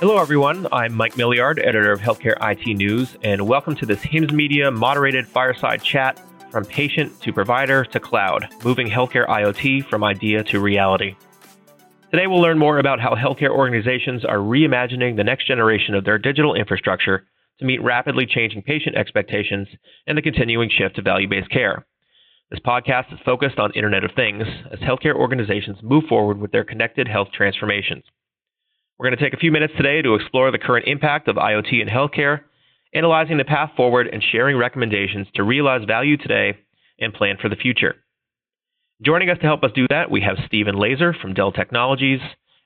Hello, everyone. I'm Mike Miliard, editor of Healthcare IT News, and welcome to this HIMSS Media moderated fireside chat from patient to provider to cloud, moving healthcare IoT from idea to reality. Today, we'll learn more about how healthcare organizations are reimagining the next generation of their digital infrastructure to meet rapidly changing patient expectations and the continuing shift to value based care. This podcast is focused on Internet of Things as healthcare organizations move forward with their connected health transformations. We're going to take a few minutes today to explore the current impact of IoT in healthcare, analyzing the path forward, and sharing recommendations to realize value today and plan for the future. Joining us to help us do that, we have Stephen Lazer from Dell Technologies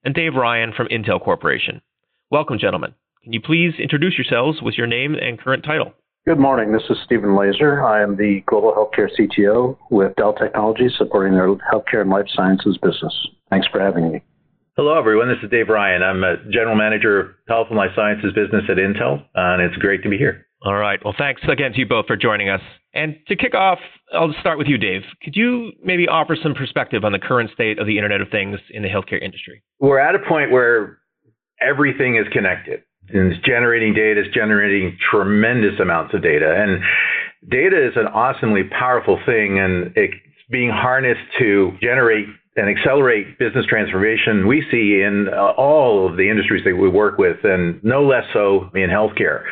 and Dave Ryan from Intel Corporation. Welcome, gentlemen. Can you please introduce yourselves with your name and current title? Good morning. This is Stephen Lazer. I am the Global Healthcare CTO with Dell Technologies, supporting their healthcare and life sciences business. Thanks for having me. Hello, everyone. This is Dave Ryan. I'm a General Manager of Health and Life Sciences business at Intel, and it's great to be here. All right. Well, thanks again to you both for joining us. And to kick off, I'll start with you, Dave. Could you maybe offer some perspective on the current state of the Internet of Things in the healthcare industry? We're at a point where everything is connected. And it's generating data, it's generating tremendous amounts of data. And data is an awesomely powerful thing, and it's being harnessed to generate and accelerate business transformation we see in all of the industries that we work with, and no less so in healthcare.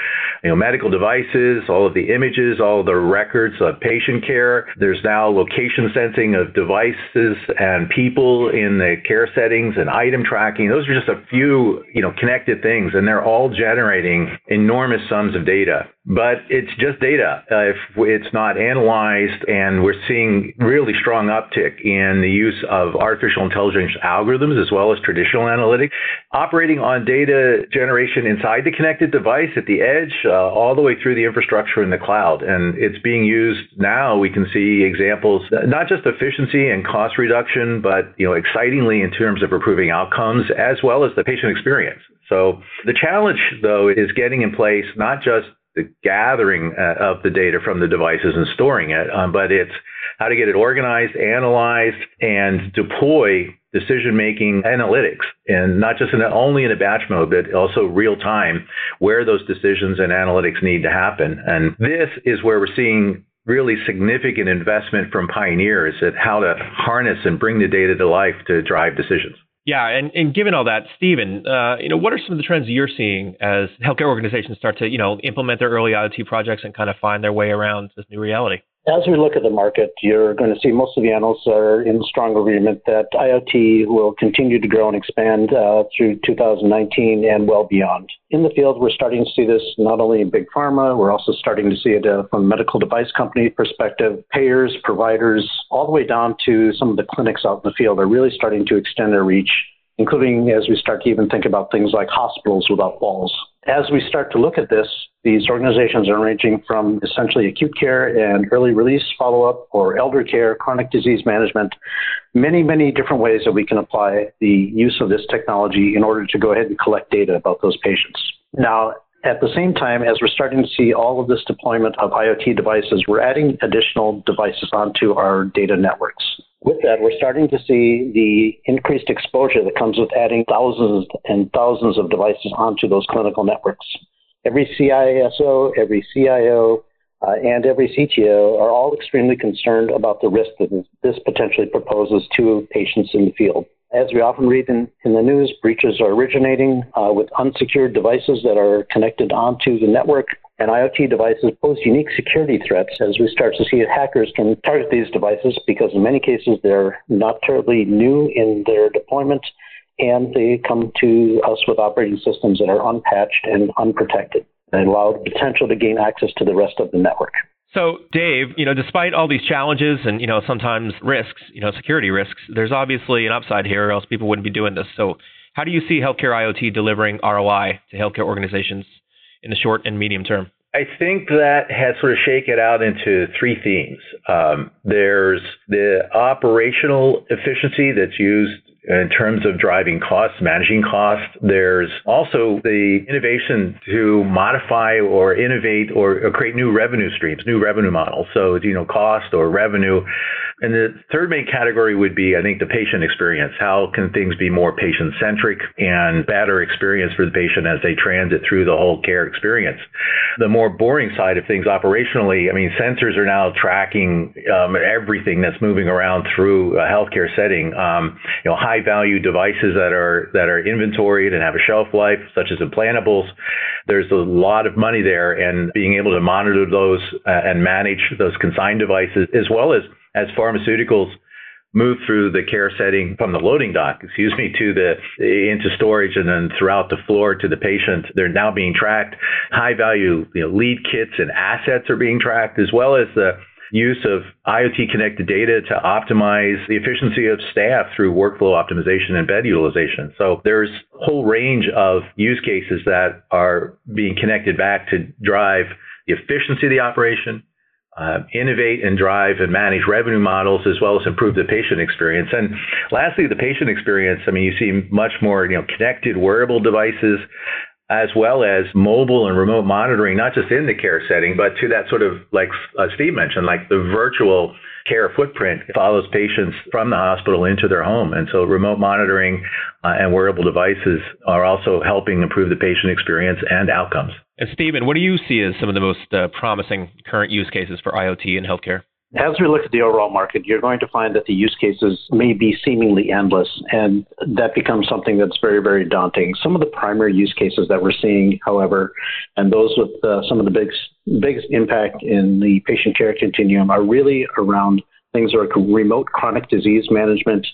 You know, medical devices, all of the images, all of the records of patient care. There's now location sensing of devices and people in the care settings and item tracking. Those are just a few, you know, connected things, and they're all generating enormous sums of data but it's just data uh, if it's not analyzed and we're seeing really strong uptick in the use of artificial intelligence algorithms as well as traditional analytics operating on data generation inside the connected device at the edge uh, all the way through the infrastructure in the cloud. And it's being used now. We can see examples not just efficiency and cost reduction but you know excitingly in terms of improving outcomes as well as the patient experience. So the challenge though is getting in place not just the gathering uh, of the data from the devices and storing it, um, but it's how to get it organized, analyzed, and deploy decision making analytics and not just in a, only in a batch mode but also real time where those decisions and analytics need to happen and this is where we're seeing really significant investment from pioneers at how to harness and bring the data to life to drive decisions yeah, and, and given all that, Stephen, uh, you know, what are some of the trends you're seeing as healthcare organizations start to, you know, implement their early IoT projects and kind of find their way around this new reality? As we look at the market, you're going to see most of the analysts are in strong agreement that IoT will continue to grow and expand uh, through 2019 and well beyond. In the field, we're starting to see this not only in big pharma, we're also starting to see it uh, from a medical device company perspective. Payers, providers, all the way down to some of the clinics out in the field are really starting to extend their reach including as we start to even think about things like hospitals without walls. As we start to look at this, these organizations are ranging from essentially acute care and early release follow up or elder care, chronic disease management, many, many different ways that we can apply the use of this technology in order to go ahead and collect data about those patients. Now, at the same time, as we're starting to see all of this deployment of IoT devices, we're adding additional devices onto our data networks. With that, we're starting to see the increased exposure that comes with adding thousands and thousands of devices onto those clinical networks. Every CISO, every CIO, uh, and every CTO are all extremely concerned about the risk that this potentially proposes to patients in the field. As we often read in, in the news, breaches are originating uh, with unsecured devices that are connected onto the network. And IoT devices pose unique security threats as we start to see hackers can target these devices because in many cases they're not terribly new in their deployment and they come to us with operating systems that are unpatched and unprotected and allow the potential to gain access to the rest of the network. So, Dave, you know, despite all these challenges and you know sometimes risks, you know, security risks, there's obviously an upside here, or else people wouldn't be doing this. So, how do you see healthcare IoT delivering ROI to healthcare organizations in the short and medium term? I think that has sort of shaken out into three themes. Um, there's the operational efficiency that's used in terms of driving costs, managing costs. There's also the innovation to modify or innovate or, or, create new revenue streams, new revenue models. So, you know, cost or revenue And the third main category would be, I think, the patient experience. How can things be more patient centric and better experience for the patient as they transit through the whole care experience? The more boring side of things operationally, I mean, sensors are now tracking um, everything that's moving around through a healthcare setting. Um, you know, high value devices that are that are inventoried and have a shelf life, such as implantables. There's a lot of money there, and being able to monitor those uh, and manage those consigned devices, as well as as pharmaceuticals move through the care setting from the loading dock, excuse me, to the into storage and then throughout the floor to the patient. They're now being tracked. High value you know, lead kits and assets are being tracked, as well as the use of IoT connected data to optimize the efficiency of staff through workflow optimization and bed utilization. So there's a whole range of use cases that are being connected back to drive the efficiency of the operation, uh, innovate and drive and manage revenue models as well as improve the patient experience. And lastly, the patient experience. I mean, you see much more, you know, connected wearable devices as well as mobile and remote monitoring, not just in the care setting, but to that sort of like uh, Steve mentioned, like the virtual care footprint follows patients from the hospital into their home. And so remote monitoring uh, and wearable devices are also helping improve the patient experience and outcomes. And Stephen, what do you see as some of the most uh, promising current use cases for IoT in healthcare? As we look at the overall market, you're going to find that the use cases may be seemingly endless, and that becomes something that's very, very daunting. Some of the primary use cases that we're seeing, however, and those with uh, some of the biggest, biggest impact in the patient care continuum are really around things like remote chronic disease management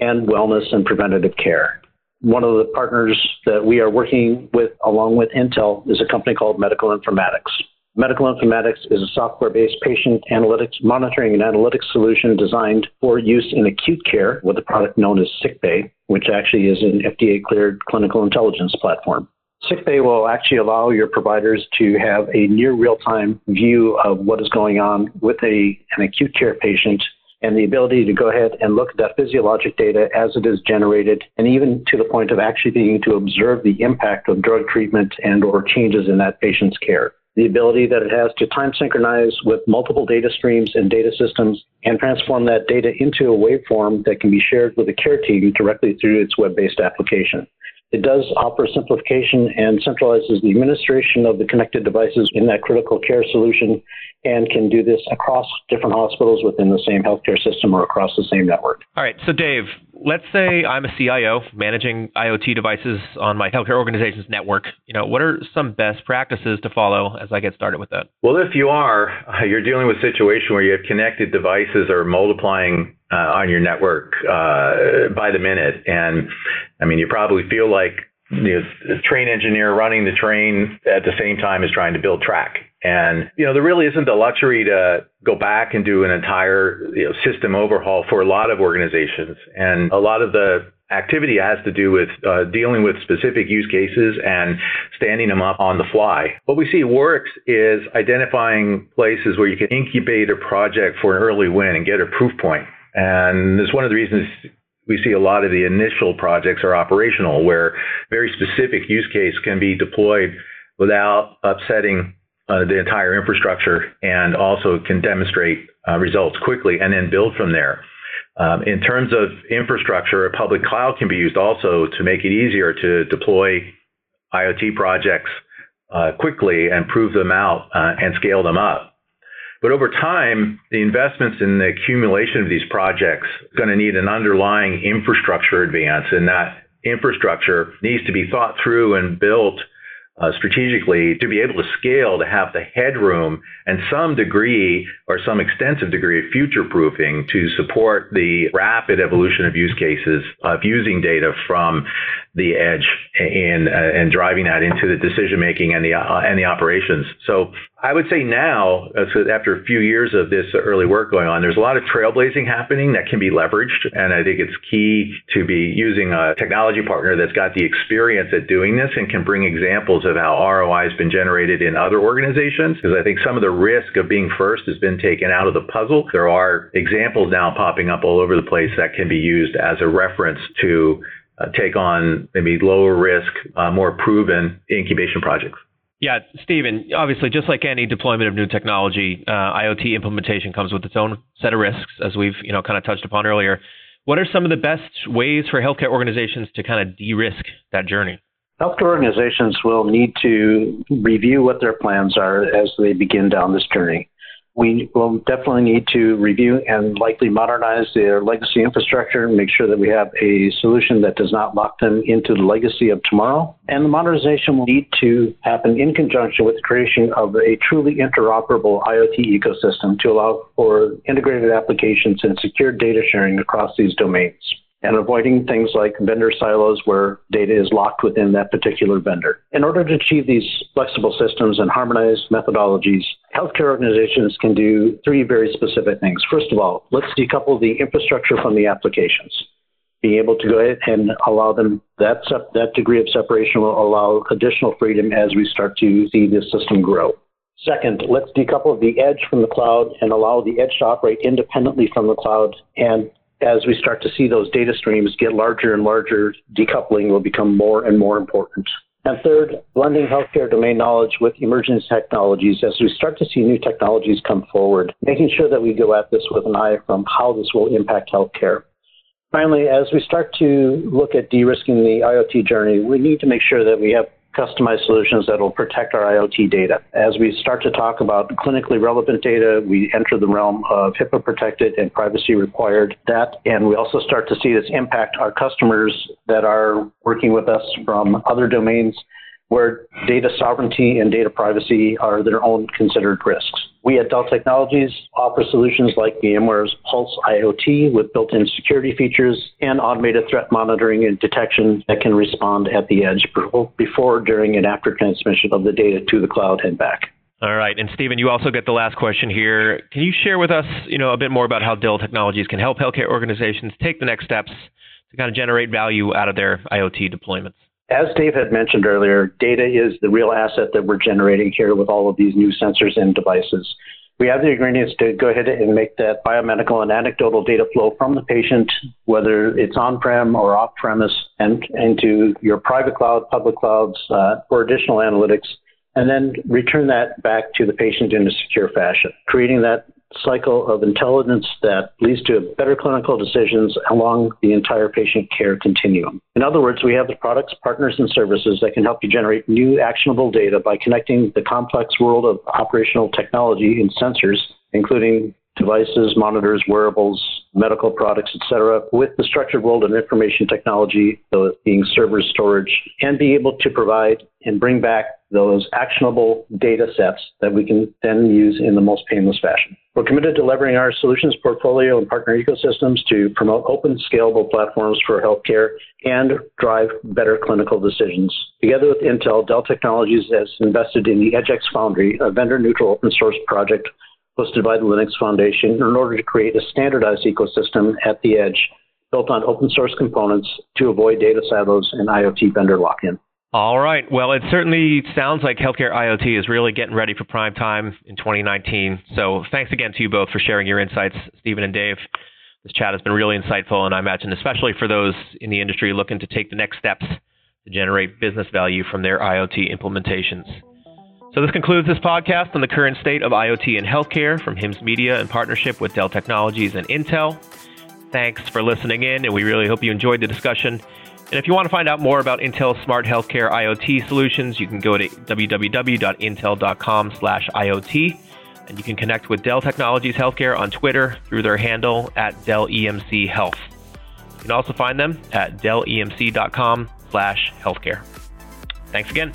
and wellness and preventative care one of the partners that we are working with along with Intel is a company called Medical Informatics. Medical Informatics is a software based patient analytics monitoring and analytics solution designed for use in acute care with a product known as SickBay, which actually is an FDA cleared clinical intelligence platform. SickBay will actually allow your providers to have a near real time view of what is going on with a, an acute care patient and the ability to go ahead and look at that physiologic data as it is generated, and even to the point of actually being to observe the impact of drug treatment and or changes in that patient's care. The ability that it has to time synchronize with multiple data streams and data systems and transform that data into a waveform that can be shared with the care team directly through its web-based application. It does offer simplification and centralizes the administration of the connected devices in that critical care solution and can do this across different hospitals within the same healthcare system or across the same network. All right. So, Dave, let's say I'm a CIO managing IoT devices on my healthcare organization's network. You know, what are some best practices to follow as I get started with that? Well, if you are, uh, you're dealing with a situation where you have connected devices are multiplying uh, on your network uh, by the minute, and I mean, you probably feel like you know, the train engineer running the train at the same time as trying to build track. And you know, there really isn't the luxury to go back and do an entire you know, system overhaul for a lot of organizations. And a lot of the activity has to do with uh, dealing with specific use cases and standing them up on the fly. What we see works is identifying places where you can incubate a project for an early win and get a proof point. And it's one of the reasons we see a lot of the initial projects are operational, where very specific use case can be deployed without upsetting uh, the entire infrastructure and also can demonstrate uh, results quickly and then build from there. Um, in terms of infrastructure, a public cloud can be used also to make it easier to deploy IoT projects uh, quickly and prove them out uh, and scale them up. But over time, the investments in the accumulation of these projects are going to need an underlying infrastructure advance, and that infrastructure needs to be thought through and built uh, strategically to be able to scale to have the headroom and some degree or some extensive degree of future proofing to support the rapid evolution of use cases of using data from the edge and, uh, and driving that into the decision making and the uh, and the operations. So I would say now, uh, after a few years of this early work going on, there's a lot of trailblazing happening that can be leveraged. And I think it's key to be using a technology partner that's got the experience at doing this and can bring examples of how ROI has been generated in other organizations. Because I think some of the risk of being first has been taken out of the puzzle. There are examples now popping up all over the place that can be used as a reference to uh, take on maybe lower risk, uh, more proven incubation projects. Yeah, Stephen, obviously, just like any deployment of new technology, uh, IoT implementation comes with its own set of risks, as we've you know kind of touched upon earlier. What are some of the best ways for healthcare organizations to kind of de-risk that journey? Healthcare organizations will need to review what their plans are as they begin down this journey we will definitely need to review and likely modernize their legacy infrastructure and make sure that we have a solution that does not lock them into the legacy of tomorrow. And the modernization will need to happen in conjunction with the creation of a truly interoperable IoT ecosystem to allow for integrated applications and secure data sharing across these domains and avoiding things like vendor silos where data is locked within that particular vendor. In order to achieve these flexible systems and harmonized methodologies, healthcare organizations can do three very specific things. First of all, let's decouple the infrastructure from the applications. Being able to go ahead and allow them that, that degree of separation will allow additional freedom as we start to see this system grow. Second, let's decouple the edge from the cloud and allow the edge to operate independently from the cloud and as we start to see those data streams get larger and larger, decoupling will become more and more important. And third, blending healthcare domain knowledge with emerging technologies as we start to see new technologies come forward, making sure that we go at this with an eye from how this will impact healthcare. Finally, as we start to look at de risking the IoT journey, we need to make sure that we have customized solutions that will protect our IoT data. As we start to talk about clinically relevant data, we enter the realm of HIPAA protected and privacy required that, and we also start to see this impact our customers that are working with us from other domains where data sovereignty and data privacy are their own considered risks. We at Dell Technologies offer solutions like VMware's Pulse IoT with built-in security features and automated threat monitoring and detection that can respond at the edge before, during, and after transmission of the data to the cloud and back. All right, and Stephen, you also get the last question here. Can you share with us, you know, a bit more about how Dell Technologies can help healthcare organizations take the next steps to kind of generate value out of their IoT deployments? As Dave had mentioned earlier, data is the real asset that we're generating here with all of these new sensors and devices. We have the ingredients to go ahead and make that biomedical and anecdotal data flow from the patient, whether it's on prem or off premise, and into your private cloud, public clouds uh, for additional analytics, and then return that back to the patient in a secure fashion, creating that cycle of intelligence that leads to better clinical decisions along the entire patient care continuum. In other words, we have the products, partners, and services that can help you generate new actionable data by connecting the complex world of operational technology and sensors, including devices, monitors, wearables, medical products, etc., with the structured world of information technology, being servers, storage, and be able to provide and bring back those actionable data sets that we can then use in the most painless fashion. We're committed to leveraging our solutions portfolio and partner ecosystems to promote open, scalable platforms for healthcare and drive better clinical decisions. Together with Intel, Dell Technologies has invested in the EdgeX Foundry, a vendor neutral open source project hosted by the Linux Foundation in order to create a standardized ecosystem at the edge built on open source components to avoid data silos and IoT vendor lock in. All right. Well, it certainly sounds like healthcare IoT is really getting ready for prime time in 2019. So thanks again to you both for sharing your insights, Stephen and Dave. This chat has been really insightful, and I imagine especially for those in the industry looking to take the next steps to generate business value from their IoT implementations. So this concludes this podcast on the current state of IoT in healthcare from HIMSS Media in partnership with Dell Technologies and Intel. Thanks for listening in, and we really hope you enjoyed the discussion. And if you want to find out more about Intel's smart healthcare IoT solutions, you can go to www.intel.com/iot, and you can connect with Dell Technologies Healthcare on Twitter through their handle at Dell EMC Health. You can also find them at dellemc.com/healthcare. Thanks again.